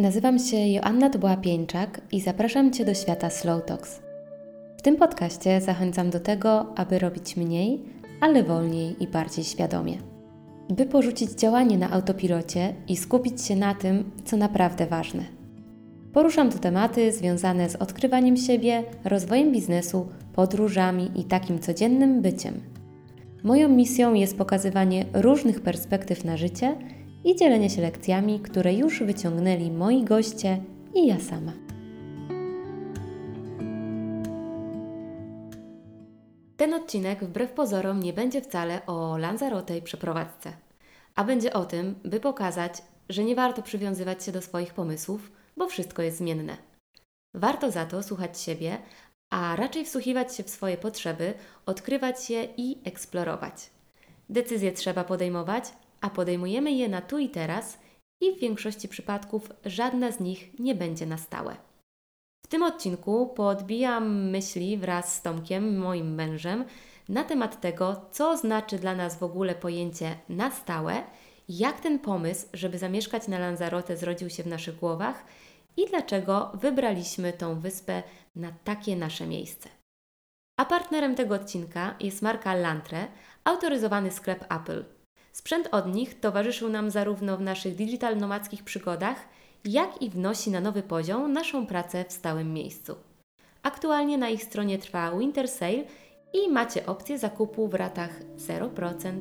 Nazywam się Joanna Dubła-Pieńczak i zapraszam Cię do świata Slow Talks. W tym podcaście zachęcam do tego, aby robić mniej, ale wolniej i bardziej świadomie. By porzucić działanie na autopilocie i skupić się na tym, co naprawdę ważne. Poruszam tu tematy związane z odkrywaniem siebie, rozwojem biznesu, podróżami i takim codziennym byciem. Moją misją jest pokazywanie różnych perspektyw na życie – i dzielenie się lekcjami, które już wyciągnęli moi goście i ja sama. Ten odcinek wbrew pozorom nie będzie wcale o Lanzarote i przeprowadzce, a będzie o tym, by pokazać, że nie warto przywiązywać się do swoich pomysłów, bo wszystko jest zmienne. Warto za to słuchać siebie, a raczej wsłuchiwać się w swoje potrzeby, odkrywać je i eksplorować. Decyzje trzeba podejmować, a podejmujemy je na tu i teraz i w większości przypadków żadna z nich nie będzie na stałe. W tym odcinku podbijam myśli wraz z Tomkiem, moim mężem, na temat tego, co znaczy dla nas w ogóle pojęcie na stałe, jak ten pomysł, żeby zamieszkać na Lanzarote, zrodził się w naszych głowach i dlaczego wybraliśmy tą wyspę na takie nasze miejsce. A partnerem tego odcinka jest marka Lantre, autoryzowany sklep Apple – Sprzęt od nich towarzyszył nam zarówno w naszych digital nomackich przygodach, jak i wnosi na nowy poziom naszą pracę w stałym miejscu. Aktualnie na ich stronie trwa Winter Sale i macie opcję zakupu w ratach 0%.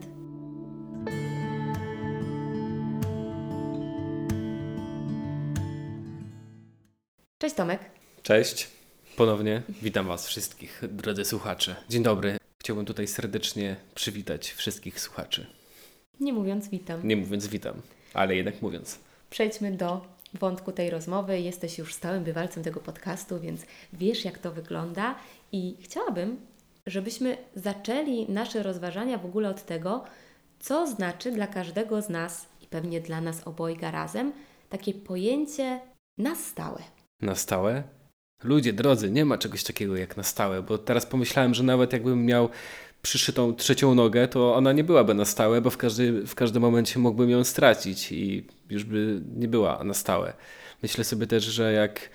Cześć Tomek. Cześć. Ponownie witam Was wszystkich, drodzy słuchacze. Dzień dobry. Chciałbym tutaj serdecznie przywitać wszystkich słuchaczy. Nie mówiąc witam. Nie mówiąc witam, ale jednak mówiąc. Przejdźmy do wątku tej rozmowy. Jesteś już stałym bywalcem tego podcastu, więc wiesz, jak to wygląda. I chciałabym, żebyśmy zaczęli nasze rozważania w ogóle od tego, co znaczy dla każdego z nas i pewnie dla nas obojga razem takie pojęcie na stałe. Na stałe? Ludzie drodzy, nie ma czegoś takiego jak na stałe, bo teraz pomyślałem, że nawet jakbym miał przyszytą trzecią nogę, to ona nie byłaby na stałe, bo w, każdy, w każdym momencie mógłbym ją stracić i już by nie była na stałe. Myślę sobie też, że jak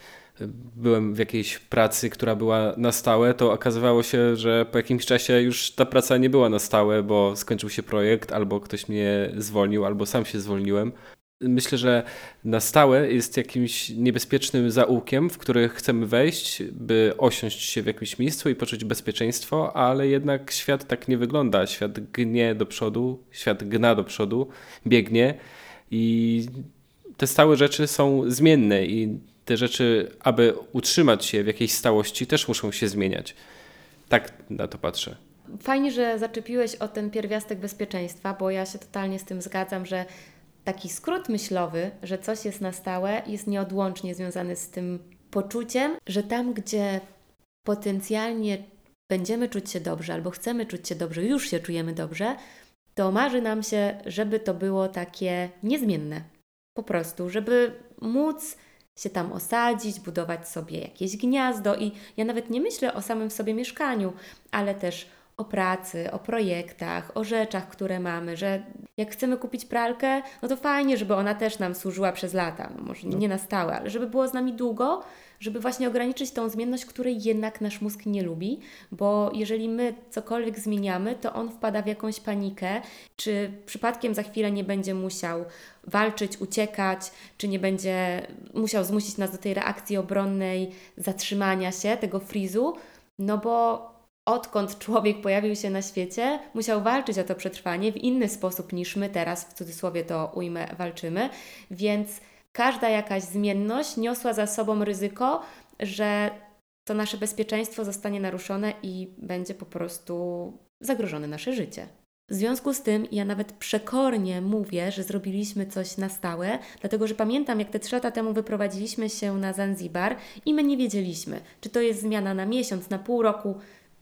byłem w jakiejś pracy, która była na stałe, to okazywało się, że po jakimś czasie już ta praca nie była na stałe, bo skończył się projekt, albo ktoś mnie zwolnił, albo sam się zwolniłem myślę, że na stałe jest jakimś niebezpiecznym zaułkiem, w który chcemy wejść, by osiąść się w jakimś miejscu i poczuć bezpieczeństwo, ale jednak świat tak nie wygląda. Świat gnie do przodu, świat gna do przodu, biegnie i te stałe rzeczy są zmienne i te rzeczy, aby utrzymać się w jakiejś stałości, też muszą się zmieniać. Tak na to patrzę. Fajnie, że zaczepiłeś o ten pierwiastek bezpieczeństwa, bo ja się totalnie z tym zgadzam, że taki skrót myślowy, że coś jest na stałe, jest nieodłącznie związany z tym poczuciem, że tam, gdzie potencjalnie będziemy czuć się dobrze albo chcemy czuć się dobrze, już się czujemy dobrze, to marzy nam się, żeby to było takie niezmienne. Po prostu, żeby móc się tam osadzić, budować sobie jakieś gniazdo i ja nawet nie myślę o samym sobie mieszkaniu, ale też o pracy, o projektach, o rzeczach, które mamy, że jak chcemy kupić pralkę, no to fajnie, żeby ona też nam służyła przez lata, no może nie na stałe, ale żeby było z nami długo, żeby właśnie ograniczyć tą zmienność, której jednak nasz mózg nie lubi, bo jeżeli my cokolwiek zmieniamy, to on wpada w jakąś panikę, czy przypadkiem za chwilę nie będzie musiał walczyć, uciekać, czy nie będzie musiał zmusić nas do tej reakcji obronnej, zatrzymania się, tego frizu, no bo odkąd człowiek pojawił się na świecie, musiał walczyć o to przetrwanie w inny sposób niż my teraz, w cudzysłowie to ujmę, walczymy. Więc każda jakaś zmienność niosła za sobą ryzyko, że to nasze bezpieczeństwo zostanie naruszone i będzie po prostu zagrożone nasze życie. W związku z tym ja nawet przekornie mówię, że zrobiliśmy coś na stałe, dlatego że pamiętam, jak te trzy lata temu wyprowadziliśmy się na Zanzibar i my nie wiedzieliśmy, czy to jest zmiana na miesiąc, na pół roku,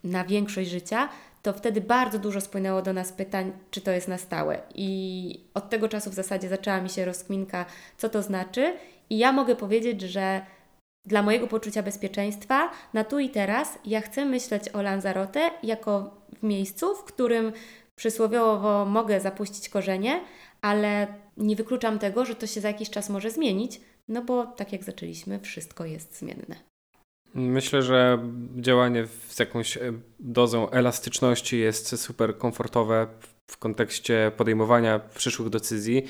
na większość życia, to wtedy bardzo dużo spłynęło do nas pytań, czy to jest na stałe. I od tego czasu w zasadzie zaczęła mi się rozkminka, co to znaczy. I ja mogę powiedzieć, że dla mojego poczucia bezpieczeństwa na tu i teraz ja chcę myśleć o Lanzarote jako w miejscu, w którym przysłowiowo mogę zapuścić korzenie, ale nie wykluczam tego, że to się za jakiś czas może zmienić, no bo tak jak zaczęliśmy, wszystko jest zmienne. Myślę, że działanie z jakąś e, dozą elastyczności jest super komfortowe w kontekście podejmowania przyszłych decyzji,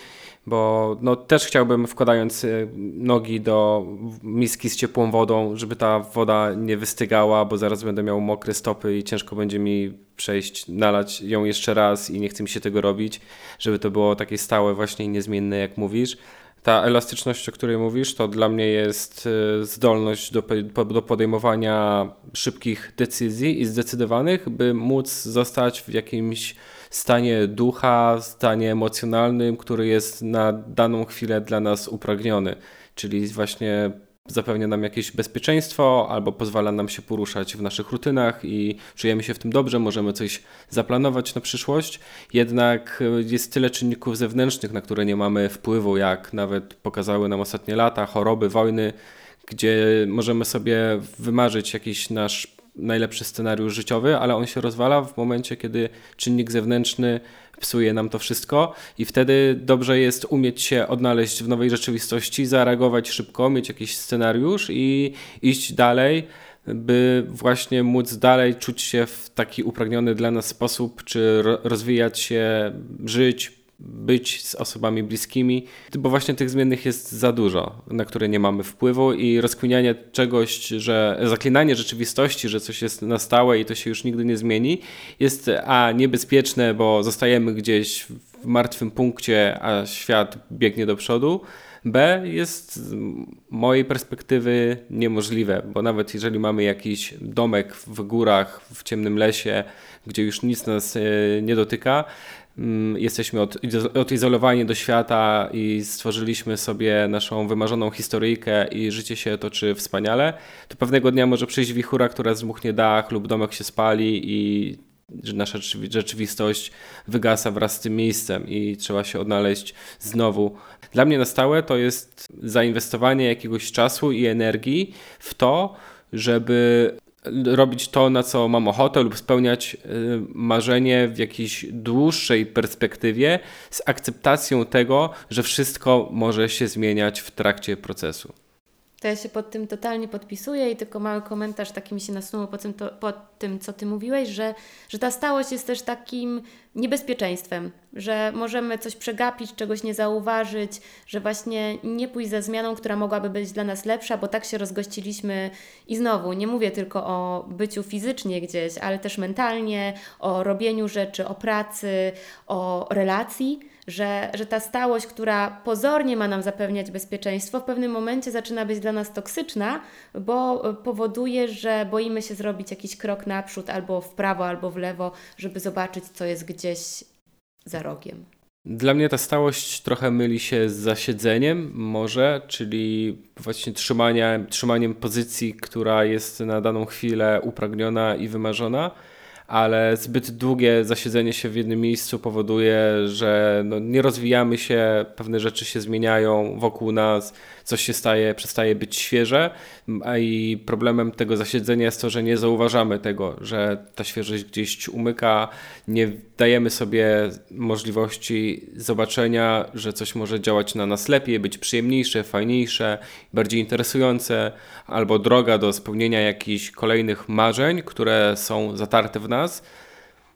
bo no, też chciałbym wkładając e, nogi do miski z ciepłą wodą, żeby ta woda nie wystygała, bo zaraz będę miał mokre stopy i ciężko będzie mi przejść, nalać ją jeszcze raz i nie chcę mi się tego robić, żeby to było takie stałe właśnie niezmienne jak mówisz ta elastyczność, o której mówisz, to dla mnie jest y, zdolność do, do podejmowania szybkich decyzji i zdecydowanych, by móc zostać w jakimś stanie ducha, stanie emocjonalnym, który jest na daną chwilę dla nas upragniony. Czyli właśnie zapewnia nam jakieś bezpieczeństwo albo pozwala nam się poruszać w naszych rutynach i czujemy się w tym dobrze, możemy coś zaplanować na przyszłość. Jednak e, jest tyle czynników zewnętrznych, na które nie mamy wpływu, jak nawet pokazały nam ostatnie lata, choroby, wojny, gdzie możemy sobie wymarzyć jakiś nasz najlepszy scenariusz życiowy, ale on się rozwala w momencie, kiedy czynnik zewnętrzny psuje nam to wszystko i wtedy dobrze jest umieć się odnaleźć w nowej rzeczywistości, zareagować szybko, mieć jakiś scenariusz i iść dalej, by właśnie móc dalej czuć się w taki upragniony dla nas sposób, czy rozwijać się, żyć, być z osobami bliskimi, bo właśnie tych zmiennych jest za dużo, na które nie mamy wpływu i rozkminianie czegoś, że zaklinanie rzeczywistości, że coś jest na stałe i to się już nigdy nie zmieni, jest a niebezpieczne, bo zostajemy gdzieś w martwym punkcie, a świat biegnie do przodu. B jest z mojej perspektywy niemożliwe, bo nawet jeżeli mamy jakiś domek w górach, w ciemnym lesie, gdzie już nic nas e, nie dotyka, jesteśmy od, odizolowani do świata i stworzyliśmy sobie naszą wymarzoną historyjkę i życie się toczy wspaniale, to pewnego dnia może przyjść wichura, która zmuchnie dach lub domek się spali i nasza rzeczywistość wygasa wraz z tym miejscem i trzeba się odnaleźć znowu. Dla mnie na stałe to jest zainwestowanie jakiegoś czasu i energii w to, żeby robić to, na co mam ochotę, lub spełniać y, marzenie w jakiejś dłuższej perspektywie z akceptacją tego, że wszystko może się zmieniać w trakcie procesu. To ja się pod tym totalnie podpisuję i tylko mały komentarz taki mi się nasunął po tym, to, tym, co Ty mówiłeś, że, że ta stałość jest też takim niebezpieczeństwem, że możemy coś przegapić, czegoś nie zauważyć, że właśnie nie pójść za zmianą, która mogłaby być dla nas lepsza, bo tak się rozgościliśmy i znowu nie mówię tylko o byciu fizycznie gdzieś, ale też mentalnie, o robieniu rzeczy, o pracy, o relacji że, że ta stałość, która pozornie ma nam zapewniać bezpieczeństwo, w pewnym momencie zaczyna być dla nas toksyczna, bo powoduje, że boimy się zrobić jakiś krok naprzód, albo w prawo, albo w lewo, żeby zobaczyć, co jest gdzieś za rogiem. Dla mnie ta stałość trochę myli się z zasiedzeniem, może, czyli właśnie trzymania, trzymaniem pozycji, która jest na daną chwilę upragniona i wymarzona ale zbyt długie zasiedzenie się w jednym miejscu powoduje, że no nie rozwijamy się, pewne rzeczy się zmieniają wokół nas, coś się staje, przestaje być świeże, a i problemem tego zasiedzenia jest to, że nie zauważamy tego, że ta świeżość gdzieś umyka, nie dajemy sobie możliwości zobaczenia, że coś może działać na nas lepiej, być przyjemniejsze, fajniejsze, bardziej interesujące, albo droga do spełnienia jakichś kolejnych marzeń, które są zatarte w nas.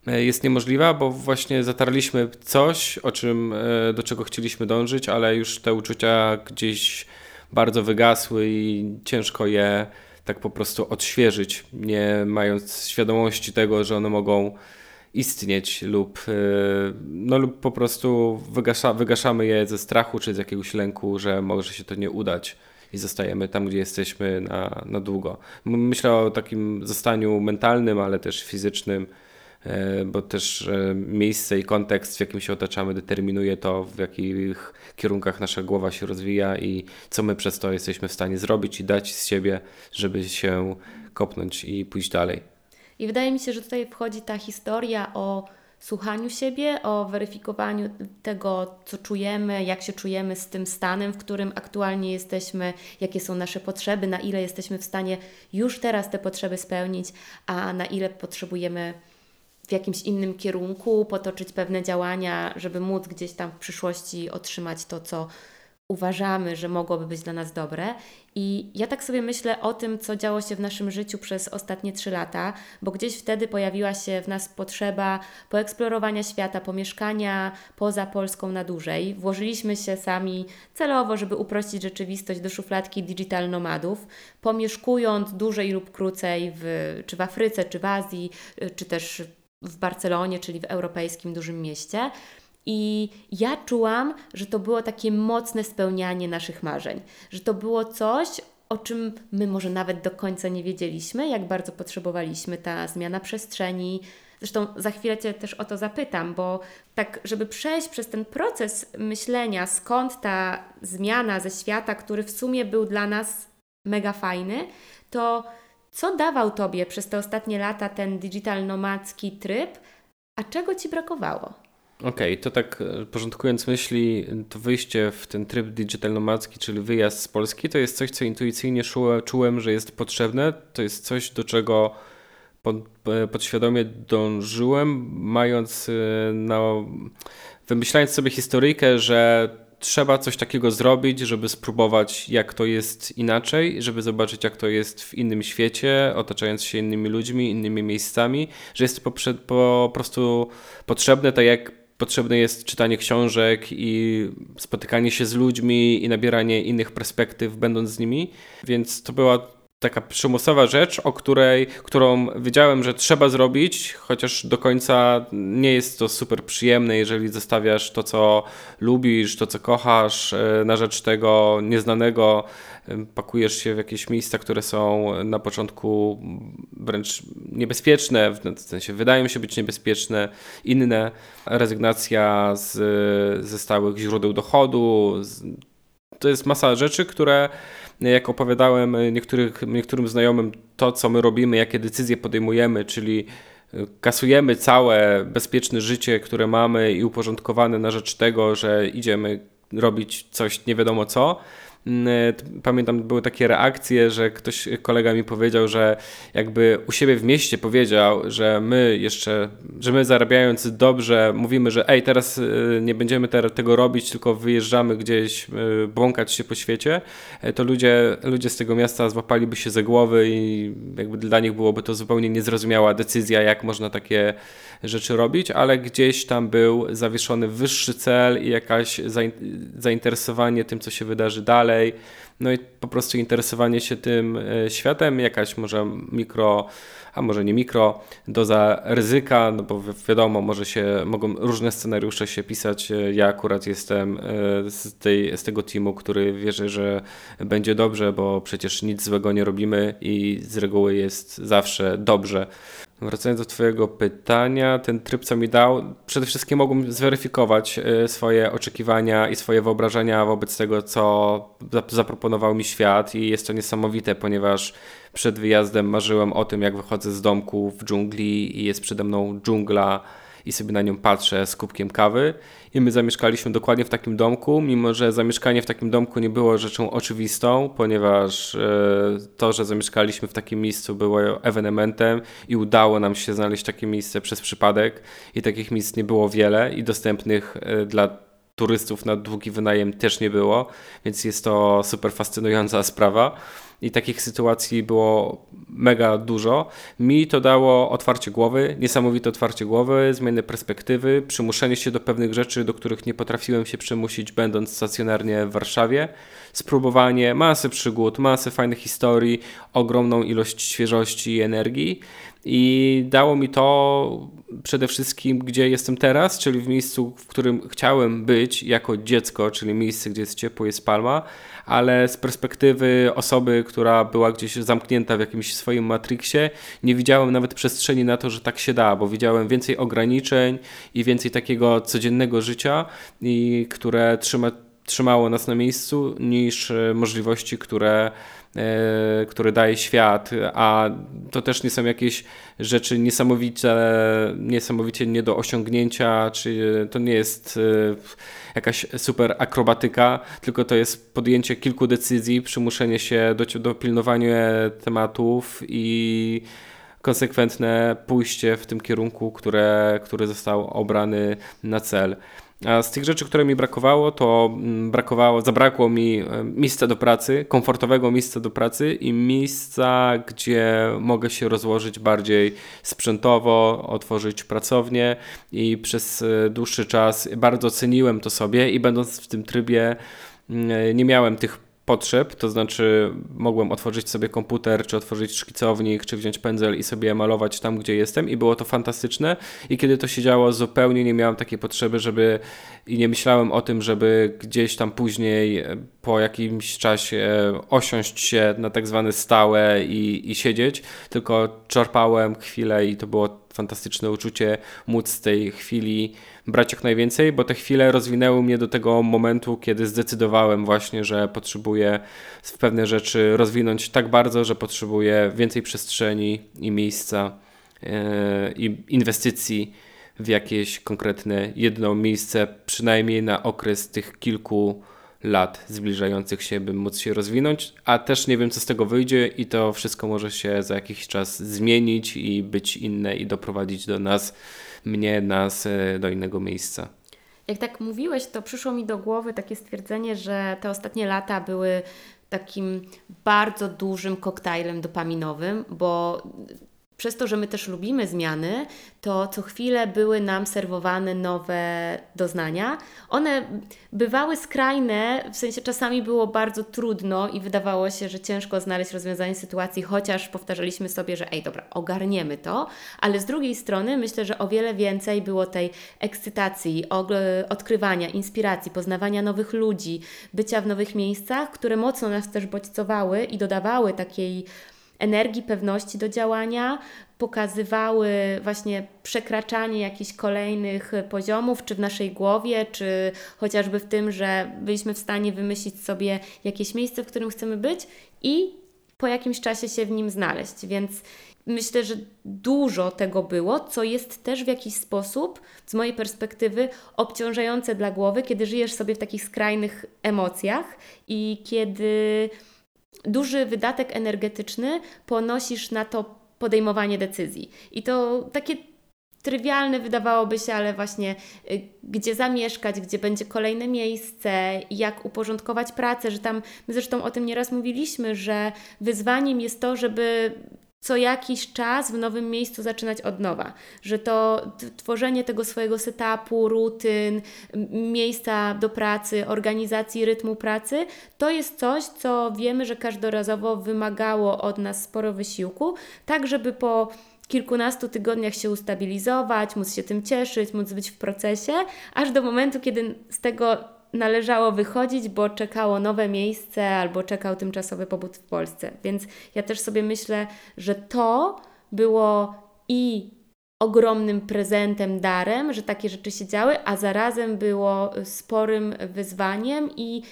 E, jest niemożliwa, bo właśnie zatarliśmy coś, o czym, e, do czego chcieliśmy dążyć, ale już te uczucia gdzieś bardzo wygasły i ciężko je tak po prostu odświeżyć, nie mając świadomości tego, że one mogą istnieć lub, e, no, lub po prostu wygasza, wygaszamy je ze strachu czy z jakiegoś lęku, że może się to nie udać i zostajemy tam, gdzie jesteśmy na, na długo. Myślę o takim zostaniu mentalnym, ale też fizycznym, bo też e, miejsce i kontekst, w jakim się otaczamy, determinuje to, w jakich kierunkach nasza głowa się rozwija i co my przez to jesteśmy w stanie zrobić i dać z siebie, żeby się kopnąć i pójść dalej. I wydaje mi się, że tutaj wchodzi ta historia o słuchaniu siebie, o weryfikowaniu tego, co czujemy, jak się czujemy z tym stanem, w którym aktualnie jesteśmy, jakie są nasze potrzeby, na ile jesteśmy w stanie już teraz te potrzeby spełnić, a na ile potrzebujemy w jakimś innym kierunku, potoczyć pewne działania, żeby móc gdzieś tam w przyszłości otrzymać to, co uważamy, że mogłoby być dla nas dobre. I ja tak sobie myślę o tym, co działo się w naszym życiu przez ostatnie trzy lata, bo gdzieś wtedy pojawiła się w nas potrzeba poeksplorowania świata, pomieszkania poza Polską na dłużej. Włożyliśmy się sami celowo, żeby uprościć rzeczywistość do szufladki digital nomadów, pomieszkując dłużej lub krócej w, czy w Afryce, czy w Azji, czy też w Barcelonie, czyli w europejskim dużym mieście. I ja czułam, że to było takie mocne spełnianie naszych marzeń, że to było coś, o czym my może nawet do końca nie wiedzieliśmy, jak bardzo potrzebowaliśmy ta zmiana przestrzeni. Zresztą za chwilę Cię też o to zapytam, bo tak, żeby przejść przez ten proces myślenia, skąd ta zmiana ze świata, który w sumie był dla nas mega fajny, to co dawał Tobie przez te ostatnie lata ten digital nomadzki tryb, a czego Ci brakowało? Okej, okay, to tak e, porządkując myśli, to wyjście w ten tryb digital nomadzki, czyli wyjazd z Polski, to jest coś, co intuicyjnie czułem, że jest potrzebne. To jest coś, do czego e, podświadomie dążyłem, mając e, na, wymyślając sobie historyjkę, że trzeba coś takiego zrobić, żeby spróbować, jak to jest inaczej, żeby zobaczyć, jak to jest w innym świecie, otaczając się innymi ludźmi, innymi miejscami, że jest to po, prostu potrzebne, tak jak potrzebne jest czytanie książek i spotykanie się z ludźmi i nabieranie innych perspektyw, będąc z nimi. Więc to była taka przymusowa rzecz, o której, którą wiedziałem, że trzeba zrobić, chociaż do końca nie jest to super przyjemne, jeżeli zostawiasz to, co lubisz, to, co kochasz, e, na rzecz tego nieznanego, e, pakujesz się w jakieś miejsca, które są na początku wręcz niebezpieczne, w sensie wydają się być niebezpieczne, inne, rezygnacja z, ze stałych źródeł dochodu, to jest masa rzeczy, które jak opowiadałem niektórych, niektórym znajomym to, co my robimy, jakie decyzje podejmujemy, czyli kasujemy całe bezpieczne życie, które mamy i uporządkowane na rzecz tego, że idziemy robić coś nie wiadomo co, e, pamiętam, były takie reakcje, że ktoś, kolega mi powiedział, że jakby u siebie w mieście powiedział, że my jeszcze, że my zarabiając dobrze, mówimy, że ej, teraz e, nie będziemy tego robić, tylko wyjeżdżamy gdzieś, e, błąkać się po świecie, to ludzie, ludzie z tego miasta złapaliby się ze głowy i jakby dla nich byłoby to zupełnie niezrozumiała decyzja, jak można takie rzeczy robić, ale gdzieś tam był zawieszony wyższy cel i jakaś zainteresowanie tym, co się wydarzy dalej. No i po prostu interesowanie się tym e, światem, jakaś może mikro, a może nie mikro, doza ryzyka, no bo wiadomo, może się, mogą różne scenariusze się pisać. E, ja akurat jestem e, z, tej, z tego teamu, który wierzy, że będzie dobrze, bo przecież nic złego nie robimy i z reguły jest zawsze dobrze. Wracając do Twojego pytania, ten tryb, co mi dał, przede wszystkim mogłem zweryfikować e, swoje oczekiwania i swoje wyobrażenia wobec tego, co zaproponował mi świat, i jest to niesamowite, ponieważ przed wyjazdem marzyłem o tym, jak wychodzę z domku w dżungli i jest przede mną dżungla i sobie na nią patrzę z kubkiem kawy. I my zamieszkaliśmy dokładnie w takim domku, mimo że zamieszkanie w takim domku nie było rzeczą oczywistą, ponieważ e, to, że zamieszkaliśmy w takim miejscu było ewenementem i udało nam się znaleźć takie miejsce przez przypadek. I takich miejsc nie było wiele i dostępnych e, dla turystów na długi wynajem też nie było, więc jest to super fascynująca sprawa i takich sytuacji było mega dużo. Mi to dało otwarcie głowy, niesamowite otwarcie głowy, zmiany perspektywy, przymuszenie się do pewnych rzeczy, do których nie potrafiłem się przymusić, będąc stacjonarnie w Warszawie, spróbowanie masy przygód, masy fajnych historii, ogromną ilość świeżości i energii. I dało mi to przede wszystkim, gdzie jestem teraz, czyli w miejscu, w którym chciałem być jako dziecko, czyli miejsce, gdzie jest ciepło, jest palma, ale z perspektywy osoby, która była gdzieś zamknięta w jakimś swoim matrixie, nie widziałem nawet przestrzeni na to, że tak się da, bo widziałem więcej ograniczeń i więcej takiego codziennego życia, i które trzyma, trzymało nas na miejscu, niż e, możliwości, które E, które daje świat, a to też nie są jakieś rzeczy niesamowicie, niesamowicie nie do osiągnięcia, czy to nie jest e, jakaś super akrobatyka, tylko to jest podjęcie kilku decyzji, przymuszenie się do, do pilnowania tematów i konsekwentne pójście w tym kierunku, które, który został obrany na cel. Z tych rzeczy, które mi brakowało, to mm, brakowało, zabrakło mi e, miejsca do pracy, komfortowego miejsca do pracy i miejsca, gdzie mogę się rozłożyć bardziej sprzętowo, otworzyć pracownię i przez e, dłuższy czas bardzo ceniłem to sobie i będąc w tym trybie mm, nie miałem tych potrzeb, to znaczy mogłem otworzyć sobie komputer, czy otworzyć szkicownik, czy wziąć pędzel i sobie malować tam, gdzie jestem i było to fantastyczne. I kiedy to się działo zupełnie nie miałem takiej potrzeby, żeby i nie myślałem o tym, żeby gdzieś tam później e, po jakimś czasie osiąść się na tak zwane stałe i, i siedzieć, tylko czerpałem chwilę i to było fantastyczne uczucie móc z tej chwili brać jak najwięcej, bo te chwile rozwinęły mnie do tego momentu, kiedy zdecydowałem właśnie, że potrzebuję w pewne rzeczy rozwinąć tak bardzo, że potrzebuję więcej przestrzeni i miejsca yy, i inwestycji w jakieś konkretne jedno miejsce, przynajmniej na okres tych kilku lat zbliżających się, by móc się rozwinąć, a też nie wiem, co z tego wyjdzie i to wszystko może się za jakiś czas zmienić i być inne i doprowadzić do nas, mnie, nas e, do innego miejsca. Jak tak mówiłeś, to przyszło mi do głowy takie stwierdzenie, że te ostatnie lata były takim bardzo dużym koktajlem dopaminowym, bo przez to, że my też lubimy zmiany, to co chwilę były nam serwowane nowe doznania. One bywały skrajne, w sensie czasami było bardzo trudno i wydawało się, że ciężko znaleźć rozwiązanie sytuacji, chociaż powtarzaliśmy sobie, że ej, dobra, ogarniemy to, ale z drugiej strony myślę, że o wiele więcej było tej ekscytacji, odkrywania, inspiracji, poznawania nowych ludzi, bycia w nowych miejscach, które mocno nas też bodźcowały i dodawały takiej energii, pewności do działania, pokazywały właśnie przekraczanie jakichś kolejnych poziomów, czy w naszej głowie, czy chociażby w tym, że byliśmy w stanie wymyślić sobie jakieś miejsce, w którym chcemy być i po jakimś czasie się w nim znaleźć. Więc myślę, że dużo tego było, co jest też w jakiś sposób, z mojej perspektywy, obciążające dla głowy, kiedy żyjesz sobie w takich skrajnych emocjach i kiedy duży wydatek energetyczny ponosisz na to podejmowanie decyzji. I to takie trywialne wydawałoby się, ale właśnie y, gdzie zamieszkać, gdzie będzie kolejne miejsce, jak uporządkować pracę, że tam, my zresztą o tym nieraz mówiliśmy, że wyzwaniem jest to, żeby co jakiś czas w nowym miejscu zaczynać od nowa, że to tworzenie tego swojego setupu, rutyn, miejsca do pracy, organizacji rytmu pracy, to jest coś, co wiemy, że każdorazowo wymagało od nas sporo wysiłku, tak żeby po kilkunastu tygodniach się ustabilizować, móc się tym cieszyć, móc być w procesie, aż do momentu, kiedy z tego należało wychodzić, bo czekało nowe miejsce albo czekał tymczasowy pobyt w Polsce. Więc ja też sobie myślę, że to było i ogromnym prezentem, darem, że takie rzeczy się działy, a zarazem było sporym wyzwaniem i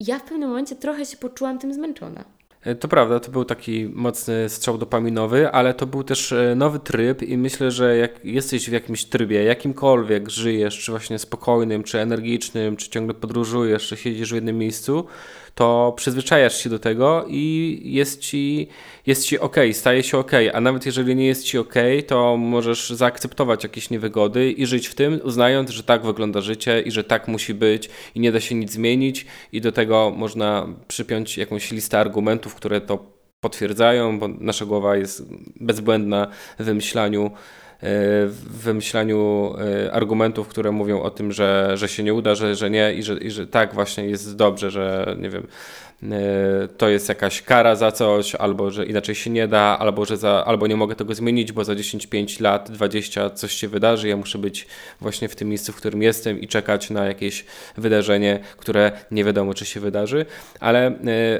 ja w pewnym momencie trochę się poczułam tym zmęczona. E, to prawda, to był taki mocny strzał dopaminowy, ale to był też e, nowy tryb i myślę, że jak jesteś w jakimś trybie, jakimkolwiek żyjesz, czy właśnie spokojnym, czy energicznym, czy ciągle podróżujesz, czy siedzisz w jednym miejscu, to przyzwyczajasz się do tego i jest ci, jest ci ok, staje się ok, a nawet jeżeli nie jest ci ok, to możesz zaakceptować jakieś niewygody i żyć w tym, uznając, że tak wygląda życie i że tak musi być i nie da się nic zmienić. I do tego można przypiąć jakąś listę argumentów, które to potwierdzają, bo nasza głowa jest bezbłędna w wymyślaniu w wymyślaniu e, argumentów, które mówią o tym, że, że się nie uda, że, że nie i że, i że tak właśnie jest dobrze, że nie wiem, E, to jest jakaś kara za coś, albo że inaczej się nie da, albo że za, albo nie mogę tego zmienić, bo za 10, 5 lat, 20 coś się wydarzy. Ja muszę być właśnie w tym miejscu, w którym jestem i czekać na jakieś wydarzenie, które nie wiadomo, czy się wydarzy. Ale e,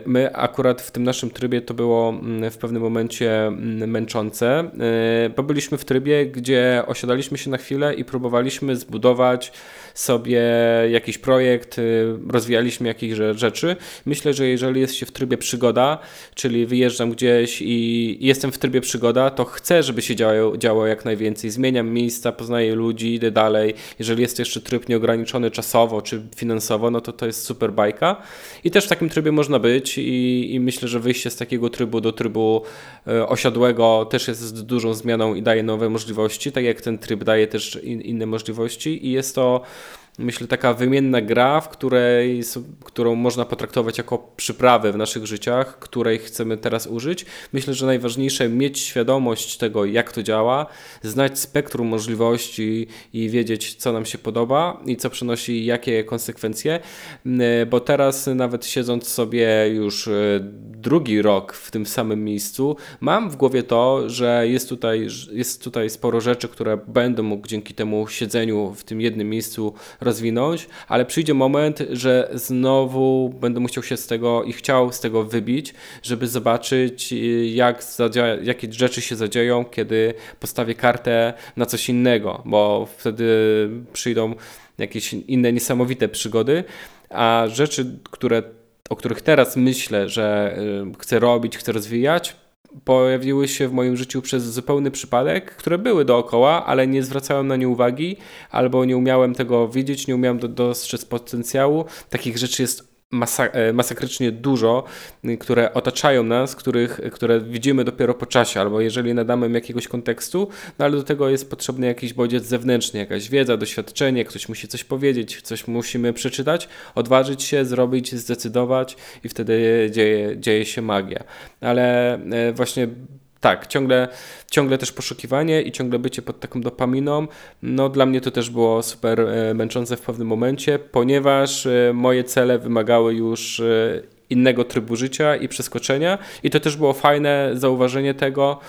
my akurat w tym naszym trybie to było mm, w pewnym momencie mm, męczące, e, bo byliśmy w trybie, gdzie osiadaliśmy się na chwilę i próbowaliśmy zbudować sobie jakiś projekt, rozwijaliśmy jakieś rzeczy. Myślę, że jeżeli jest się w trybie przygoda, czyli wyjeżdżam gdzieś i jestem w trybie przygoda, to chcę, żeby się działo, działo jak najwięcej. Zmieniam miejsca, poznaję ludzi, idę dalej. Jeżeli jest jeszcze tryb nieograniczony czasowo czy finansowo, no to to jest super bajka. I też w takim trybie można być i, i myślę, że wyjście z takiego trybu do trybu e, osiadłego też jest dużą zmianą i daje nowe możliwości, tak jak ten tryb daje też in, inne możliwości i jest to myślę, taka wymienna gra, w której, którą można potraktować jako przyprawę w naszych życiach, której chcemy teraz użyć. Myślę, że najważniejsze mieć świadomość tego, jak to działa, znać spektrum możliwości i wiedzieć, co nam się podoba i co przynosi jakie konsekwencje, bo teraz nawet siedząc sobie już e, drugi rok w tym samym miejscu, mam w głowie to, że jest tutaj, jest tutaj sporo rzeczy, które będę mógł dzięki temu siedzeniu w tym jednym miejscu rozwinąć, ale przyjdzie moment, że znowu będę musiał się z tego i chciał z tego wybić, żeby zobaczyć, jak jakie rzeczy się zadzieją, kiedy postawię kartę na coś innego, bo wtedy przyjdą jakieś inne niesamowite przygody, a rzeczy, które, o których teraz myślę, że y, chcę robić, chcę rozwijać, pojawiły się w moim życiu przez zupełny przypadek, które były dookoła, ale nie zwracałem na nie uwagi, albo nie umiałem tego widzieć, nie umiałem dostrzec potencjału. Takich rzeczy jest masakrycznie dużo, które otaczają nas, których, które widzimy dopiero po czasie, albo jeżeli nadamy im jakiegoś kontekstu, no ale do tego jest potrzebny jakiś bodziec zewnętrzny, jakaś wiedza, doświadczenie, ktoś musi coś powiedzieć, coś musimy przeczytać, odważyć się, zrobić, zdecydować i wtedy dzieje, dzieje się magia. Ale e, właśnie tak, ciągle, ciągle też poszukiwanie i ciągle bycie pod taką dopaminą. No dla mnie to też było super e, męczące w pewnym momencie, ponieważ e, moje cele wymagały już e, innego trybu życia i przeskoczenia. I to też było fajne zauważenie tego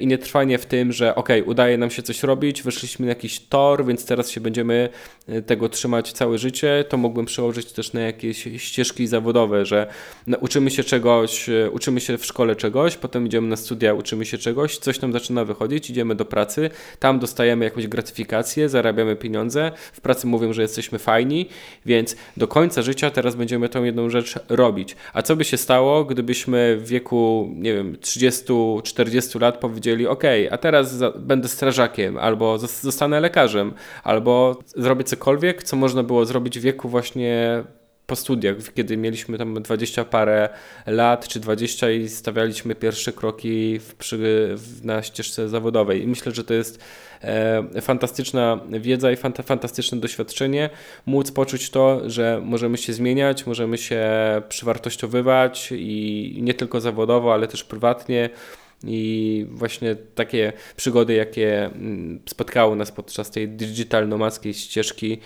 i nie trwanie w tym, że ok, udaje nam się coś robić, weszliśmy na jakiś tor, więc teraz się będziemy y, tego trzymać całe życie. To mógłbym przełożyć też na jakieś ścieżki zawodowe, że no, uczymy się czegoś, y, uczymy się w szkole czegoś, potem idziemy na studia, uczymy się czegoś, coś nam zaczyna wychodzić, idziemy do pracy, tam dostajemy jakąś gratyfikację, zarabiamy pieniądze, w pracy mówią, że jesteśmy fajni, więc do końca życia teraz będziemy tą jedną rzecz robić. A co by się stało, gdybyśmy w wieku, nie wiem, 30-40 lat powiedzieli, ok, a teraz będę strażakiem, albo zostanę lekarzem, albo zrobię cokolwiek, co można było zrobić w wieku właśnie po studiach, kiedy mieliśmy tam 20 parę lat, czy 20 i stawialiśmy pierwsze kroki w, przy, na ścieżce zawodowej. I myślę, że to jest e, fantastyczna wiedza i fanta, fantastyczne doświadczenie, móc poczuć to, że możemy się zmieniać, możemy się przywartościowywać i nie tylko zawodowo, ale też prywatnie. I właśnie takie przygody, jakie mm, spotkały nas podczas tej digital nomadzkiej ścieżki,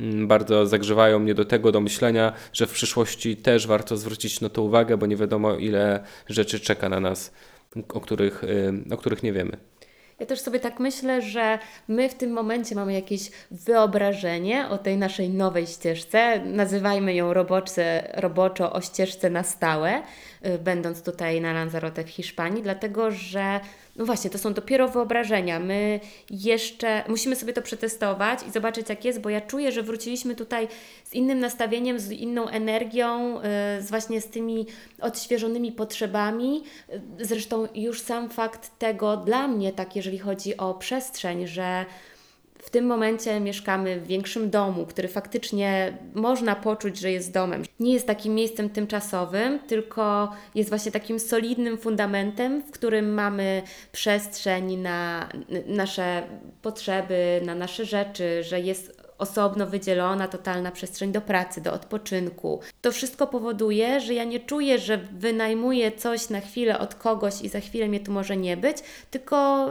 Mm, bardzo zagrzewają mnie do tego, do myślenia, że w przyszłości też warto zwrócić na to uwagę, bo nie wiadomo ile rzeczy czeka na nas, o których, y, o których nie wiemy. Ja też sobie tak myślę, że my w tym momencie mamy jakieś wyobrażenie o tej naszej nowej ścieżce. Nazywajmy ją robocze, roboczo o ścieżce na stałe, y, będąc tutaj na Lanzarote w Hiszpanii, dlatego że no właśnie, to są dopiero wyobrażenia. My jeszcze musimy sobie to przetestować i zobaczyć, jak jest, bo ja czuję, że wróciliśmy tutaj z innym nastawieniem, z inną energią, y, z właśnie z tymi odświeżonymi potrzebami. Zresztą już sam fakt tego dla mnie, tak jeżeli chodzi o przestrzeń, że w tym momencie mieszkamy w większym domu, który faktycznie można poczuć, że jest domem. Nie jest takim miejscem tymczasowym, tylko jest właśnie takim solidnym fundamentem, w którym mamy przestrzeń na nasze potrzeby, na nasze rzeczy, że jest osobno wydzielona totalna przestrzeń do pracy, do odpoczynku. To wszystko powoduje, że ja nie czuję, że wynajmuję coś na chwilę od kogoś i za chwilę mnie tu może nie być, tylko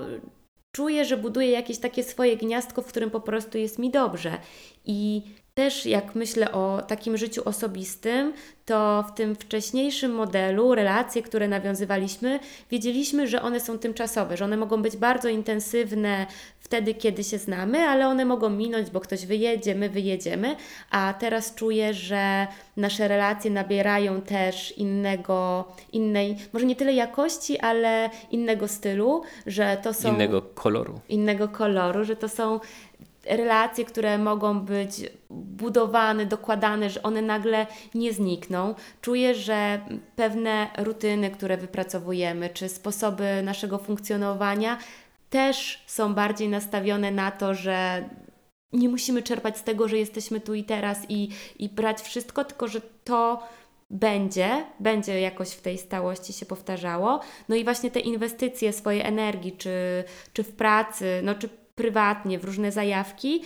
czuję, że buduję jakieś takie swoje gniazdko, w którym po prostu jest mi dobrze. I też jak myślę o takim życiu osobistym, to w tym wcześniejszym modelu relacje, które nawiązywaliśmy, wiedzieliśmy, że one są tymczasowe, że one mogą być bardzo intensywne wtedy, kiedy się znamy, ale one mogą minąć, bo ktoś wyjedzie, my wyjedziemy, a teraz czuję, że nasze relacje nabierają też innego, innej, może nie tyle jakości, ale innego stylu, że to są... Innego koloru. Innego koloru, że to są relacje, które mogą być budowane, dokładane, że one nagle nie znikną. Czuję, że pewne rutyny, które wypracowujemy, czy sposoby naszego funkcjonowania też są bardziej nastawione na to, że nie musimy czerpać z tego, że jesteśmy tu i teraz i, i brać wszystko, tylko że to będzie, będzie jakoś w tej stałości się powtarzało. No i właśnie te inwestycje swojej energii, czy, czy w pracy, no czy prywatnie, w różne zajawki,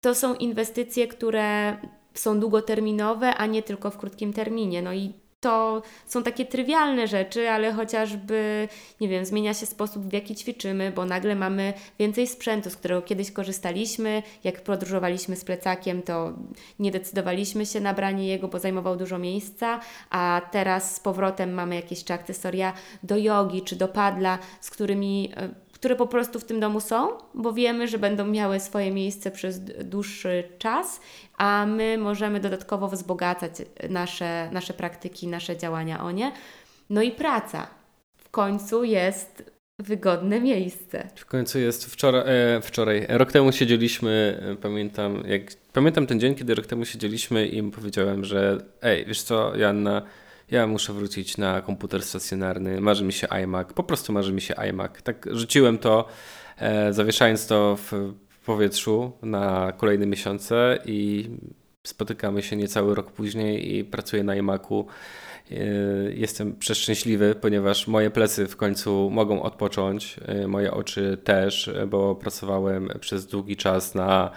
to są inwestycje, które są długoterminowe, a nie tylko w krótkim terminie. No i to są takie trywialne rzeczy, ale chociażby, nie wiem, zmienia się sposób, w jaki ćwiczymy, bo nagle mamy więcej sprzętu, z którego kiedyś korzystaliśmy. Jak podróżowaliśmy z plecakiem, to nie decydowaliśmy się na branie jego, bo zajmował dużo miejsca, a teraz z powrotem mamy jakieś czy akcesoria do jogi, czy do padla, z którymi e, które po prostu w tym domu są, bo wiemy, że będą miały swoje miejsce przez dłuższy czas, a my możemy dodatkowo wzbogacać nasze, nasze praktyki, nasze działania o nie. No i praca. W końcu jest wygodne miejsce. W końcu jest wczoraj, e, wczoraj. Rok temu siedzieliśmy, e, pamiętam, jak, pamiętam ten dzień, kiedy rok temu siedzieliśmy i powiedziałem, że ej, wiesz co, Janna, ja muszę wrócić na komputer stacjonarny, marzy mi się iMac, po prostu marzy mi się iMac. Tak rzuciłem to, e, zawieszając to w powietrzu na kolejne miesiące i spotykamy się niecały rok później i pracuję na iMacu. E, jestem przeszczęśliwy, ponieważ moje plecy w końcu mogą odpocząć, e, moje oczy też, bo pracowałem przez długi czas na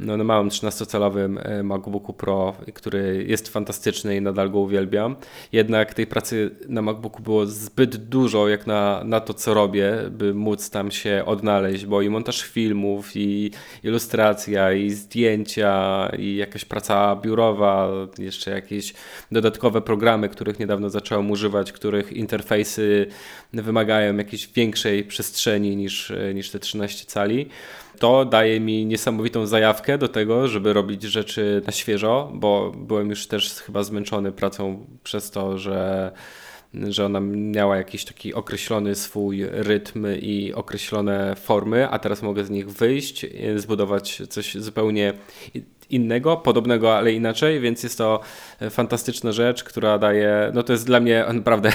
no, na małym 13-calowym e, MacBooku Pro, który jest fantastyczny i nadal go uwielbiam. Jednak tej pracy na MacBooku było zbyt dużo, jak na, na to, co robię, by móc tam się odnaleźć, bo i montaż filmów, i ilustracja, i zdjęcia, i jakaś praca biurowa, jeszcze jakieś dodatkowe programy, których niedawno zacząłem używać, których interfejsy wymagają jakiejś większej przestrzeni niż, e, niż te 13 cali to daje mi niesamowitą zajawkę do tego, żeby robić rzeczy na świeżo, bo byłem już też chyba zmęczony pracą przez to, że że ona miała jakiś taki określony swój rytm i określone formy, a teraz mogę z nich wyjść, zbudować coś zupełnie innego, podobnego, ale inaczej, więc jest to e, fantastyczna rzecz, która daje, no to jest dla mnie naprawdę,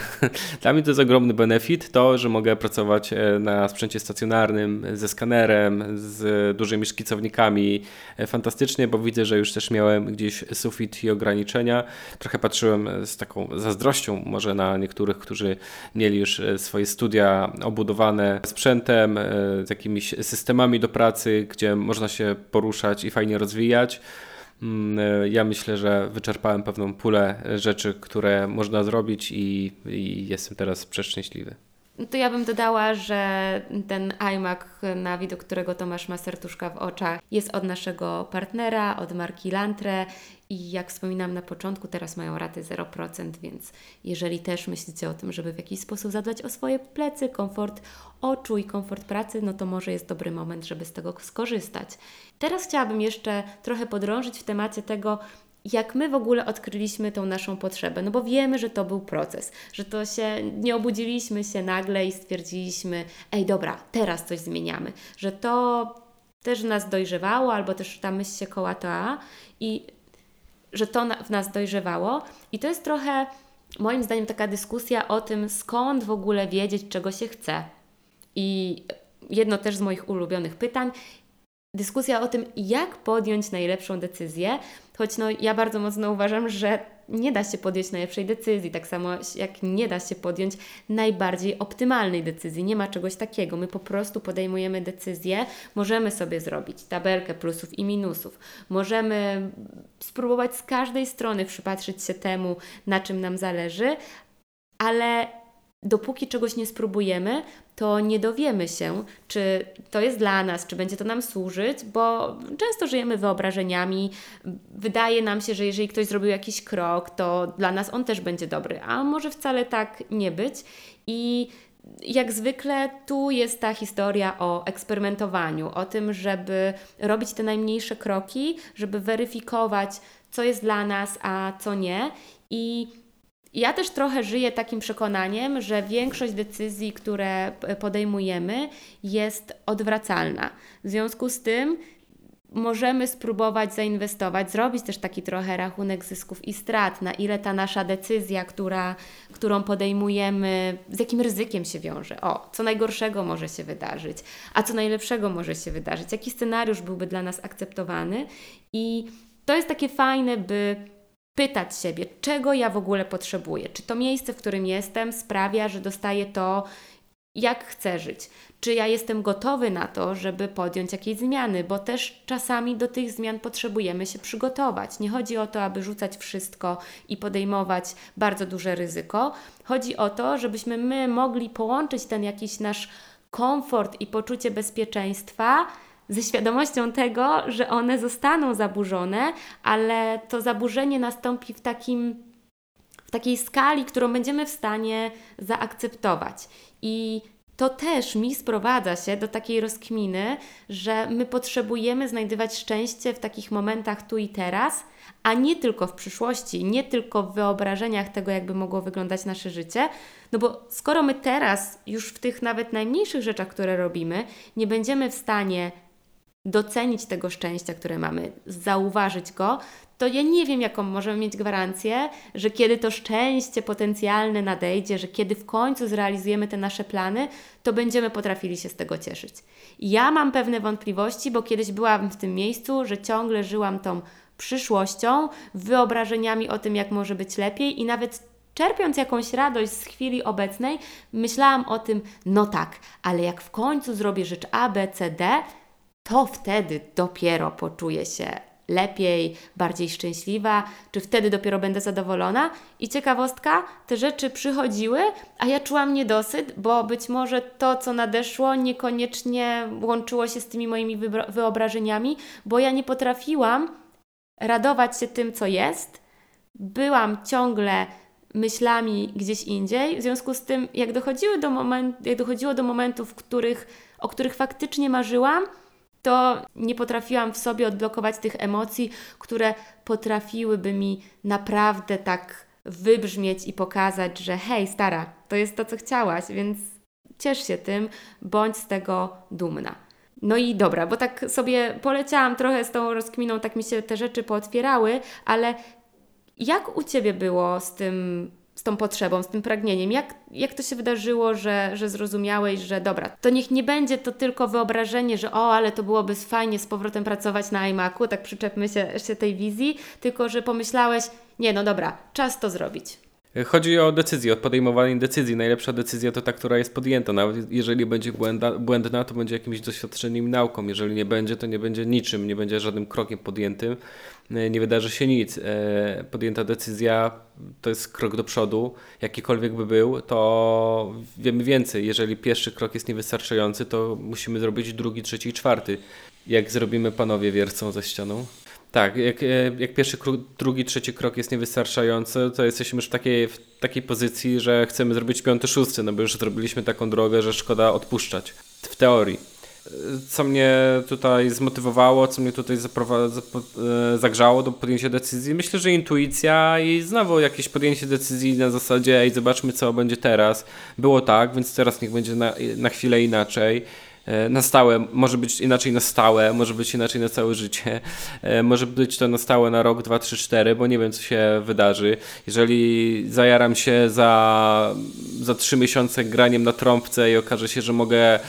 dla mnie to jest ogromny benefit, to, że mogę pracować e, na sprzęcie stacjonarnym, ze skanerem, z dużymi szkicownikami, e, fantastycznie, bo widzę, że już też miałem gdzieś sufit i ograniczenia. Trochę patrzyłem z taką zazdrością może na niektórych, którzy mieli już swoje studia obudowane sprzętem, z jakimiś systemami do pracy, gdzie można się poruszać i fajnie rozwijać. Mm, e, ja myślę, że wyczerpałem pewną pulę rzeczy, które można zrobić i, i jestem teraz przeszczęśliwy. To ja bym dodała, że ten iMac, na widok którego Tomasz ma serduszka w oczach, jest od naszego partnera, od marki Lantre i jak wspominam na początku, teraz mają raty 0%, więc jeżeli też myślicie o tym, żeby w jakiś sposób zadbać o swoje plecy, komfort oczu i komfort pracy, no to może jest dobry moment, żeby z tego skorzystać. Teraz chciałabym jeszcze trochę podrążyć w temacie tego, jak my w ogóle odkryliśmy tą naszą potrzebę, no bo wiemy, że to był proces, że to się, nie obudziliśmy się nagle i stwierdziliśmy, ej dobra, teraz coś zmieniamy, że to też nas dojrzewało, albo też ta myśl się kołatała i że to w nas dojrzewało i to jest trochę moim zdaniem taka dyskusja o tym, skąd w ogóle wiedzieć, czego się chce. I jedno też z moich ulubionych pytań, dyskusja o tym, jak podjąć najlepszą decyzję, choć no, ja bardzo mocno uważam, że nie da się podjąć najlepszej decyzji, tak samo jak nie da się podjąć najbardziej optymalnej decyzji. Nie ma czegoś takiego. My po prostu podejmujemy decyzję, możemy sobie zrobić tabelkę plusów i minusów, możemy spróbować z każdej strony przypatrzyć się temu, na czym nam zależy, ale dopóki czegoś nie spróbujemy, to nie dowiemy się, czy to jest dla nas, czy będzie to nam służyć, bo często żyjemy wyobrażeniami. Wydaje nam się, że jeżeli ktoś zrobił jakiś krok, to dla nas on też będzie dobry, a może wcale tak nie być. I jak zwykle tu jest ta historia o eksperymentowaniu, o tym, żeby robić te najmniejsze kroki, żeby weryfikować, co jest dla nas, a co nie. I ja też trochę żyję takim przekonaniem, że większość decyzji, które podejmujemy, jest odwracalna. W związku z tym możemy spróbować zainwestować, zrobić też taki trochę rachunek zysków i strat, na ile ta nasza decyzja, która, którą podejmujemy, z jakim ryzykiem się wiąże. O, co najgorszego może się wydarzyć, a co najlepszego może się wydarzyć, jaki scenariusz byłby dla nas akceptowany. I to jest takie fajne, by pytać siebie, czego ja w ogóle potrzebuję. Czy to miejsce, w którym jestem, sprawia, że dostaję to, jak chcę żyć. Czy ja jestem gotowy na to, żeby podjąć jakieś zmiany, bo też czasami do tych zmian potrzebujemy się przygotować. Nie chodzi o to, aby rzucać wszystko i podejmować bardzo duże ryzyko. Chodzi o to, żebyśmy my mogli połączyć ten jakiś nasz komfort i poczucie bezpieczeństwa ze świadomością tego, że one zostaną zaburzone, ale to zaburzenie nastąpi w takim w takiej skali, którą będziemy w stanie zaakceptować. I to też mi sprowadza się do takiej rozkminy, że my potrzebujemy znajdywać szczęście w takich momentach tu i teraz, a nie tylko w przyszłości, nie tylko w wyobrażeniach tego, jakby mogło wyglądać nasze życie. No bo skoro my teraz, już w tych nawet najmniejszych rzeczach, które robimy, nie będziemy w stanie docenić tego szczęścia, które mamy, zauważyć go, to ja nie wiem, jaką możemy mieć gwarancję, że kiedy to szczęście potencjalne nadejdzie, że kiedy w końcu zrealizujemy te nasze plany, to będziemy potrafili się z tego cieszyć. Ja mam pewne wątpliwości, bo kiedyś byłam w tym miejscu, że ciągle żyłam tą przyszłością, wyobrażeniami o tym, jak może być lepiej i nawet czerpiąc jakąś radość z chwili obecnej, myślałam o tym, no tak, ale jak w końcu zrobię rzecz A, B, C, D, to wtedy dopiero poczuję się lepiej, bardziej szczęśliwa, czy wtedy dopiero będę zadowolona. I ciekawostka, te rzeczy przychodziły, a ja czułam niedosyt, bo być może to, co nadeszło, niekoniecznie łączyło się z tymi moimi wyobrażeniami, bo ja nie potrafiłam radować się tym, co jest. Byłam ciągle myślami gdzieś indziej. W związku z tym, jak, do jak dochodziło do momentów, których, o których faktycznie marzyłam, to nie potrafiłam w sobie odblokować tych emocji, które potrafiłyby mi naprawdę tak wybrzmieć i pokazać, że hej, stara, to jest to, co chciałaś, więc ciesz się tym, bądź z tego dumna. No i dobra, bo tak sobie poleciałam trochę z tą rozkminą, tak mi się te rzeczy pootwierały, ale jak u Ciebie było z tym z tą potrzebą, z tym pragnieniem? Jak, jak to się wydarzyło, że, że zrozumiałeś, że dobra, to niech nie będzie to tylko wyobrażenie, że o, ale to byłoby fajnie z powrotem pracować na iMacu, tak przyczepmy się, się tej wizji, tylko że pomyślałeś, nie, no dobra, czas to zrobić. Chodzi o decyzję, o podejmowanie decyzji. Najlepsza decyzja to ta, która jest podjęta. Nawet jeżeli będzie błęda, błędna, to będzie jakimś doświadczeniem i nauką. Jeżeli nie będzie, to nie będzie niczym, nie będzie żadnym krokiem podjętym, nie wydarzy się nic. E, podjęta decyzja to jest krok do przodu. Jakikolwiek by był, to wiemy więcej. Jeżeli pierwszy krok jest niewystarczający, to musimy zrobić drugi, trzeci i czwarty. Jak zrobimy panowie wiercą ze ścianą? Tak, jak, e, jak pierwszy, drugi, trzeci krok jest niewystarczający, to jesteśmy już w takiej, w takiej pozycji, że chcemy zrobić piąty, szósty, no bo już zrobiliśmy taką drogę, że szkoda odpuszczać. W teorii. Co mnie tutaj zmotywowało, co mnie tutaj e, zagrzało do podjęcia decyzji? Myślę, że intuicja i znowu jakieś podjęcie decyzji na zasadzie, ej, zobaczmy co będzie teraz. Było tak, więc teraz niech będzie na, na chwilę inaczej. E, na stałe, może być inaczej na stałe, może być inaczej na całe życie, e, może być to na stałe na rok, dwa, trzy, cztery, bo nie wiem, co się wydarzy. Jeżeli zajaram się za, za trzy miesiące graniem na trąbce i okaże się, że mogę e,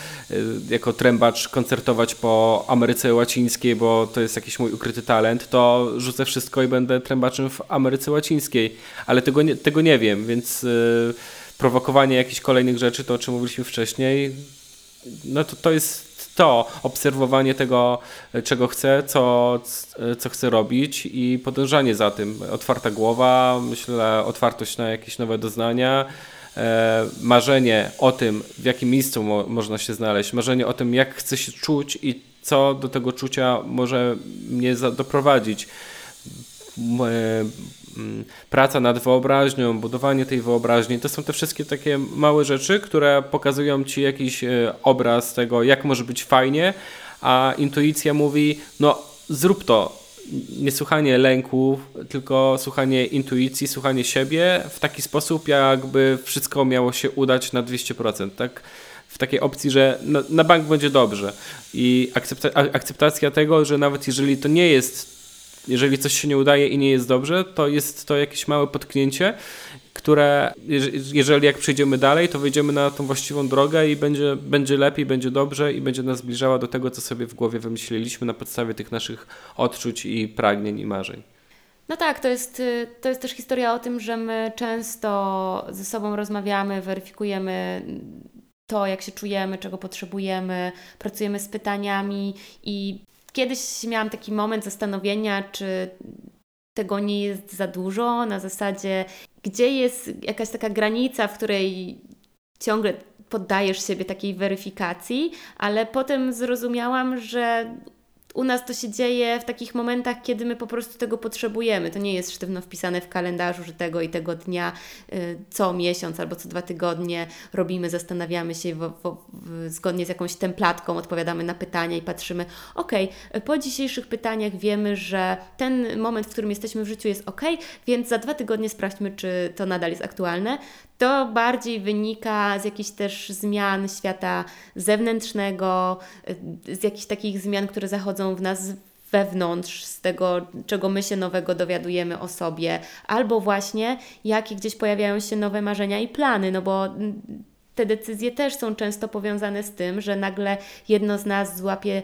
jako trębacz koncertować po Ameryce Łacińskiej, bo to jest jakiś mój ukryty talent, to rzucę wszystko i będę trębaczem w Ameryce Łacińskiej. Ale tego nie, tego nie wiem, więc prowokowanie jakichś kolejnych rzeczy, to o czym mówiliśmy wcześniej, no to, to jest to, obserwowanie tego, czego chcę, co, co chcę robić i podążanie za tym. Otwarta głowa, myślę, otwartość na jakieś nowe doznania, e, marzenie o tym, w jakim miejscu mo można się znaleźć, marzenie o tym, jak chcę się czuć i co do tego czucia może mnie doprowadzić. E, praca nad wyobraźnią, budowanie tej wyobraźni, to są te wszystkie takie małe rzeczy, które pokazują ci jakiś e, obraz tego, jak może być fajnie, a intuicja mówi, no zrób to. Nie słuchanie lęku, tylko słuchanie intuicji, słuchanie siebie w taki sposób, jakby wszystko miało się udać na 200%, tak? w takiej opcji, że na, na bank będzie dobrze i akcepta akceptacja tego, że nawet jeżeli to nie jest jeżeli coś się nie udaje i nie jest dobrze, to jest to jakieś małe potknięcie, które jeżeli jak przejdziemy dalej, to wejdziemy na tą właściwą drogę i będzie, będzie lepiej, będzie dobrze i będzie nas zbliżała do tego, co sobie w głowie wymyśliliśmy na podstawie tych naszych odczuć i pragnień i marzeń. No tak, to jest, to jest też historia o tym, że my często ze sobą rozmawiamy, weryfikujemy to, jak się czujemy, czego potrzebujemy, pracujemy z pytaniami i kiedyś miałam taki moment zastanowienia, czy tego nie jest za dużo, na zasadzie, gdzie jest jakaś taka granica, w której ciągle poddajesz siebie takiej weryfikacji, ale potem zrozumiałam, że u nas to się dzieje w takich momentach, kiedy my po prostu tego potrzebujemy. To nie jest sztywno wpisane w kalendarzu, że tego i tego dnia, y, co miesiąc albo co dwa tygodnie robimy, zastanawiamy się w, w, w, zgodnie z jakąś templatką, odpowiadamy na pytania i patrzymy, ok, po dzisiejszych pytaniach wiemy, że ten moment, w którym jesteśmy w życiu jest ok, więc za dwa tygodnie sprawdźmy, czy to nadal jest aktualne. To bardziej wynika z jakichś też zmian świata zewnętrznego, z jakichś takich zmian, które zachodzą w nas wewnątrz, z tego, czego my się nowego dowiadujemy o sobie, albo właśnie jakie gdzieś pojawiają się nowe marzenia i plany, no bo te decyzje też są często powiązane z tym, że nagle jedno z nas złapie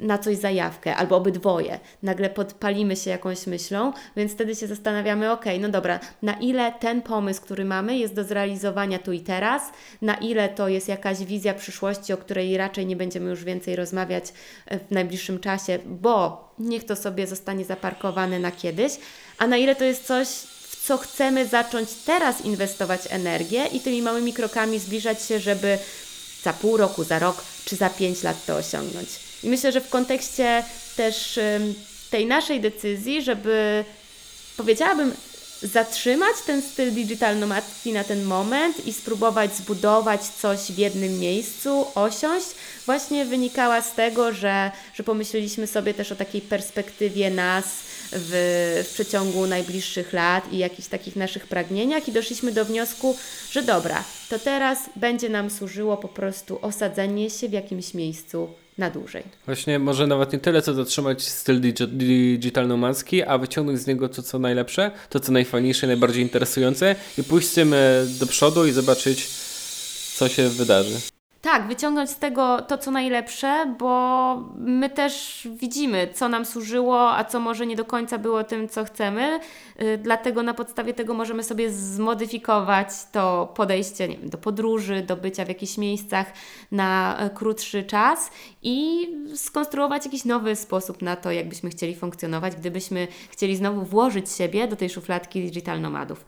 na coś zajawkę, albo obydwoje. Nagle podpalimy się jakąś myślą, więc wtedy się zastanawiamy, ok, no dobra, na ile ten pomysł, który mamy, jest do zrealizowania tu i teraz, na ile to jest jakaś wizja przyszłości, o której raczej nie będziemy już więcej rozmawiać e, w najbliższym czasie, bo niech to sobie zostanie zaparkowane na kiedyś, a na ile to jest coś, w co chcemy zacząć teraz inwestować energię i tymi małymi krokami zbliżać się, żeby za pół roku, za rok czy za pięć lat to osiągnąć. I myślę, że w kontekście też tej naszej decyzji, żeby powiedziałabym, zatrzymać ten styl digital nomadki na ten moment i spróbować zbudować coś w jednym miejscu, osiąść, właśnie wynikała z tego, że, że pomyśleliśmy sobie też o takiej perspektywie nas w, w przeciągu najbliższych lat i jakichś takich naszych pragnieniach i doszliśmy do wniosku, że dobra, to teraz będzie nam służyło po prostu osadzenie się w jakimś miejscu na dłużej. Właśnie może nawet nie tyle, co zatrzymać styl digital nomadzki, a wyciągnąć z niego to, co najlepsze, to, co najfajniejsze, najbardziej interesujące i pójść z tym e, do przodu i zobaczyć, co się wydarzy. Tak, wyciągnąć z tego to, co najlepsze, bo my też widzimy, co nam służyło, a co może nie do końca było tym, co chcemy. Y, dlatego na podstawie tego możemy sobie zmodyfikować to podejście nie wiem, do podróży, do bycia w jakichś miejscach na e, krótszy czas i skonstruować jakiś nowy sposób na to, jakbyśmy chcieli funkcjonować, gdybyśmy chcieli znowu włożyć siebie do tej szufladki digital nomadów.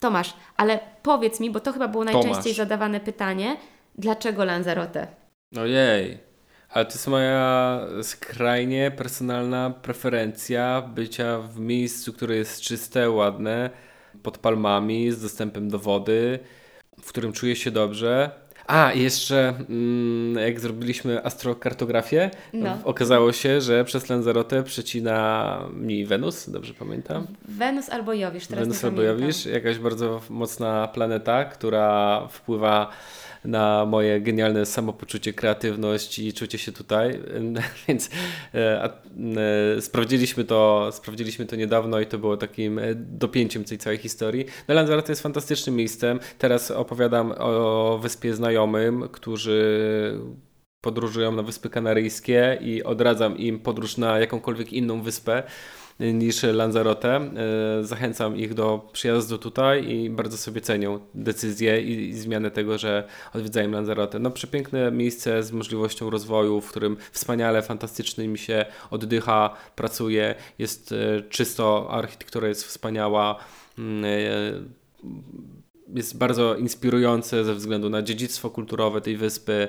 Tomasz, ale powiedz mi, bo to chyba było najczęściej Tomasz. zadawane pytanie, Dlaczego Lanzarote? Ojej, ale to jest moja skrajnie personalna preferencja bycia w miejscu, które jest czyste, ładne, pod palmami, z dostępem do wody, w którym czuję się dobrze. A, jeszcze mm, jak zrobiliśmy astrokartografię, no. okazało się, że przez Lanzarote przecina mi Wenus, dobrze pamiętam? Wenus albo Jowisz, teraz Wenus albo Jowisz, jakaś bardzo mocna planeta, która wpływa na moje genialne samopoczucie, kreatywność i czucie się tutaj. Więc e, e, sprawdziliśmy, to, sprawdziliśmy to niedawno i to było takim e, dopięciem tej całej historii. No Lanzarote jest fantastycznym miejscem. Teraz opowiadam o wyspie znajomym, którzy podróżują na Wyspy Kanaryjskie i odradzam im podróż na jakąkolwiek inną wyspę niż Lanzarote. E, zachęcam ich do przyjazdu tutaj i bardzo sobie cenią decyzję i, zmianę tego, że odwiedzają Lanzarote. No przepiękne miejsce z możliwością rozwoju, w którym wspaniale, fantastycznie mi się oddycha, pracuje, jest e, czysto, architektura jest wspaniała mm, e, jest bardzo inspirujące ze względu na dziedzictwo kulturowe tej wyspy.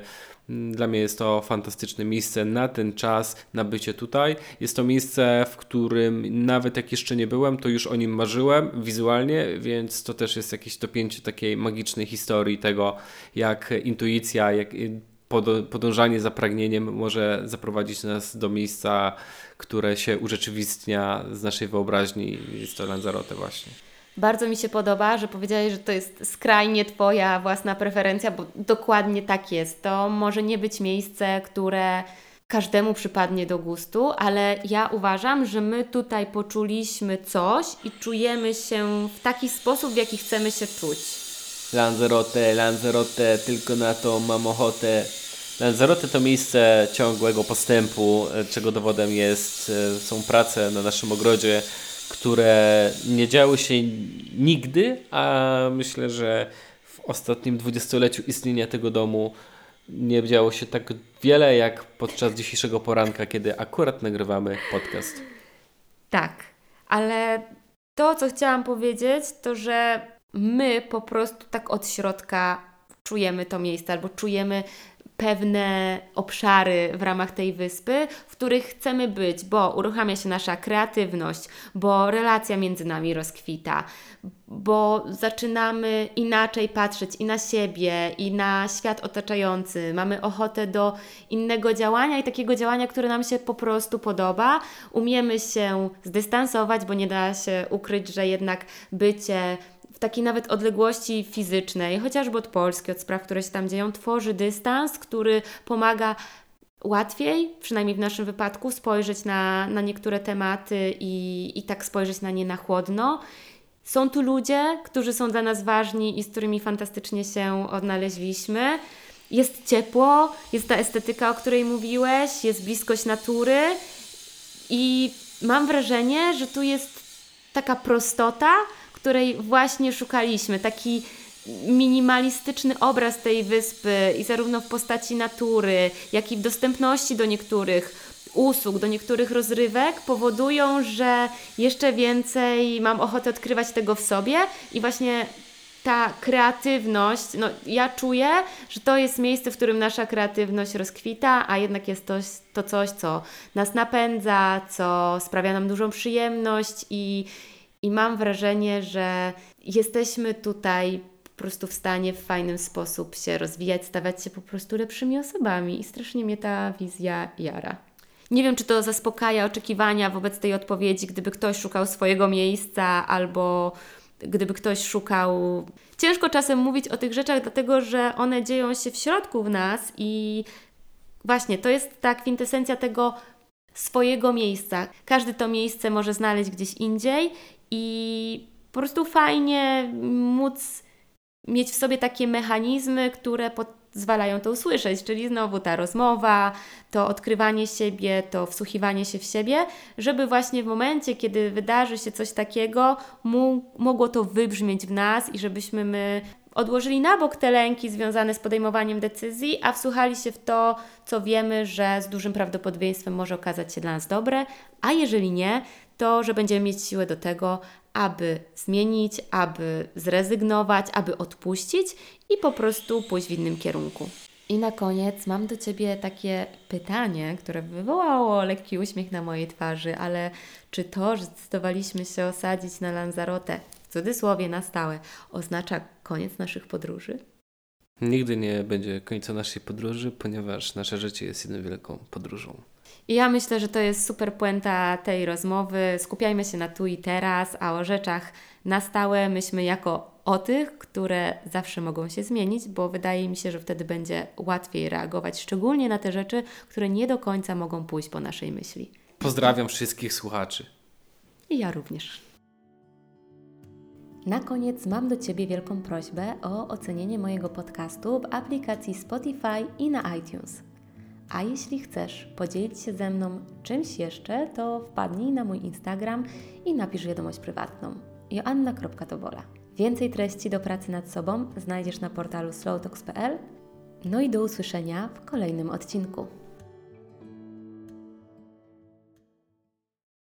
Dla mnie jest to fantastyczne miejsce na ten czas, na bycie tutaj. Jest to miejsce, w którym nawet jak jeszcze nie byłem, to już o nim marzyłem wizualnie, więc to też jest jakieś dopięcie takiej magicznej historii tego, jak intuicja, jak podążanie za pragnieniem może zaprowadzić nas do miejsca, które się urzeczywistnia z naszej wyobraźni. Jest to Lanzarote właśnie. Bardzo mi się podoba, że powiedziałeś, że to jest skrajnie Twoja własna preferencja, bo dokładnie tak jest. To może nie być miejsce, które każdemu przypadnie do gustu, ale ja uważam, że my tutaj poczuliśmy coś i czujemy się w taki sposób, w jaki chcemy się czuć. Lanzarote, Lanzarote, tylko na to mam ochotę. Lanzarote to miejsce ciągłego postępu, czego dowodem jest, e, są prace na naszym ogrodzie, które nie działy się nigdy, a myślę, że w ostatnim dwudziestoleciu istnienia tego domu nie działo się tak wiele jak podczas dzisiejszego poranka, kiedy akurat nagrywamy podcast. Tak, ale to, co chciałam powiedzieć, to że my po prostu tak od środka czujemy to miejsce albo czujemy pewne obszary w ramach tej wyspy, w których chcemy być, bo uruchamia się nasza kreatywność, bo relacja między nami rozkwita, bo zaczynamy inaczej patrzeć i na siebie, i na świat otaczający. Mamy ochotę do innego działania i takiego działania, które nam się po prostu podoba. Umiemy się zdystansować, bo nie da się ukryć, że jednak bycie w takiej nawet odległości fizycznej, chociażby od Polski, od spraw, które się tam dzieją, tworzy dystans, który pomaga łatwiej, przynajmniej w naszym wypadku, spojrzeć na, na niektóre tematy i, i tak spojrzeć na nie na chłodno. Są tu ludzie, którzy są dla nas ważni i z którymi fantastycznie się odnaleźliśmy. Jest ciepło, jest ta estetyka, o której mówiłeś, jest bliskość natury i mam wrażenie, że tu jest taka prostota, której właśnie szukaliśmy. Taki minimalistyczny obraz tej wyspy i zarówno w postaci natury, jak i w dostępności do niektórych usług, do niektórych rozrywek powodują, że jeszcze więcej mam ochotę odkrywać tego w sobie i właśnie ta kreatywność, no ja czuję, że to jest miejsce, w którym nasza kreatywność rozkwita, a jednak jest to, to coś, co nas napędza, co sprawia nam dużą przyjemność i, i mam wrażenie, że jesteśmy tutaj po prostu w stanie w fajny sposób się rozwijać, stawać się po prostu lepszymi osobami i strasznie mnie ta wizja jara. Nie wiem, czy to zaspokaja oczekiwania wobec tej odpowiedzi, gdyby ktoś szukał swojego miejsca albo gdyby ktoś szukał. Ciężko czasem mówić o tych rzeczach, dlatego że one dzieją się w środku w nas i właśnie to jest ta kwintesencja tego swojego miejsca. Każdy to miejsce może znaleźć gdzieś indziej i po prostu fajnie móc mieć w sobie takie mechanizmy, które pozwalają to usłyszeć, czyli znowu ta rozmowa, to odkrywanie siebie, to wsłuchiwanie się w siebie, żeby właśnie w momencie, kiedy wydarzy się coś takiego, mogło to wybrzmieć w nas i żebyśmy my odłożyli na bok te lęki związane z podejmowaniem decyzji, a wsłuchali się w to, co wiemy, że z dużym prawdopodobieństwem może okazać się dla nas dobre, a jeżeli nie, to że będziemy mieć siłę do tego, aby zmienić, aby zrezygnować, aby odpuścić i po prostu pójść w innym kierunku. I na koniec mam do Ciebie takie pytanie, które wywołało lekki uśmiech na mojej twarzy, ale czy to, że zdecydowaliśmy się osadzić na Lanzarote, w cudzysłowie na stałe, oznacza koniec naszych podróży? Nigdy nie będzie końca naszej podróży, ponieważ nasze życie jest jedną wielką podróżą. I ja myślę, że to jest super puenta tej rozmowy. Skupiajmy się na tu i teraz, a o rzeczach na stałe myślmy jako o tych, które zawsze mogą się zmienić, bo wydaje mi się, że wtedy będzie łatwiej reagować, szczególnie na te rzeczy, które nie do końca mogą pójść po naszej myśli. Pozdrawiam wszystkich słuchaczy. I ja również. Na koniec mam do Ciebie wielką prośbę o ocenienie mojego podcastu w aplikacji Spotify i na iTunes. A jeśli chcesz podzielić się ze mną czymś jeszcze, to wpadnij na mój Instagram i napisz wiadomość prywatną. joanna.tobola. Więcej treści do pracy nad sobą znajdziesz na portalu slowtalks.pl. No i do usłyszenia w kolejnym odcinku.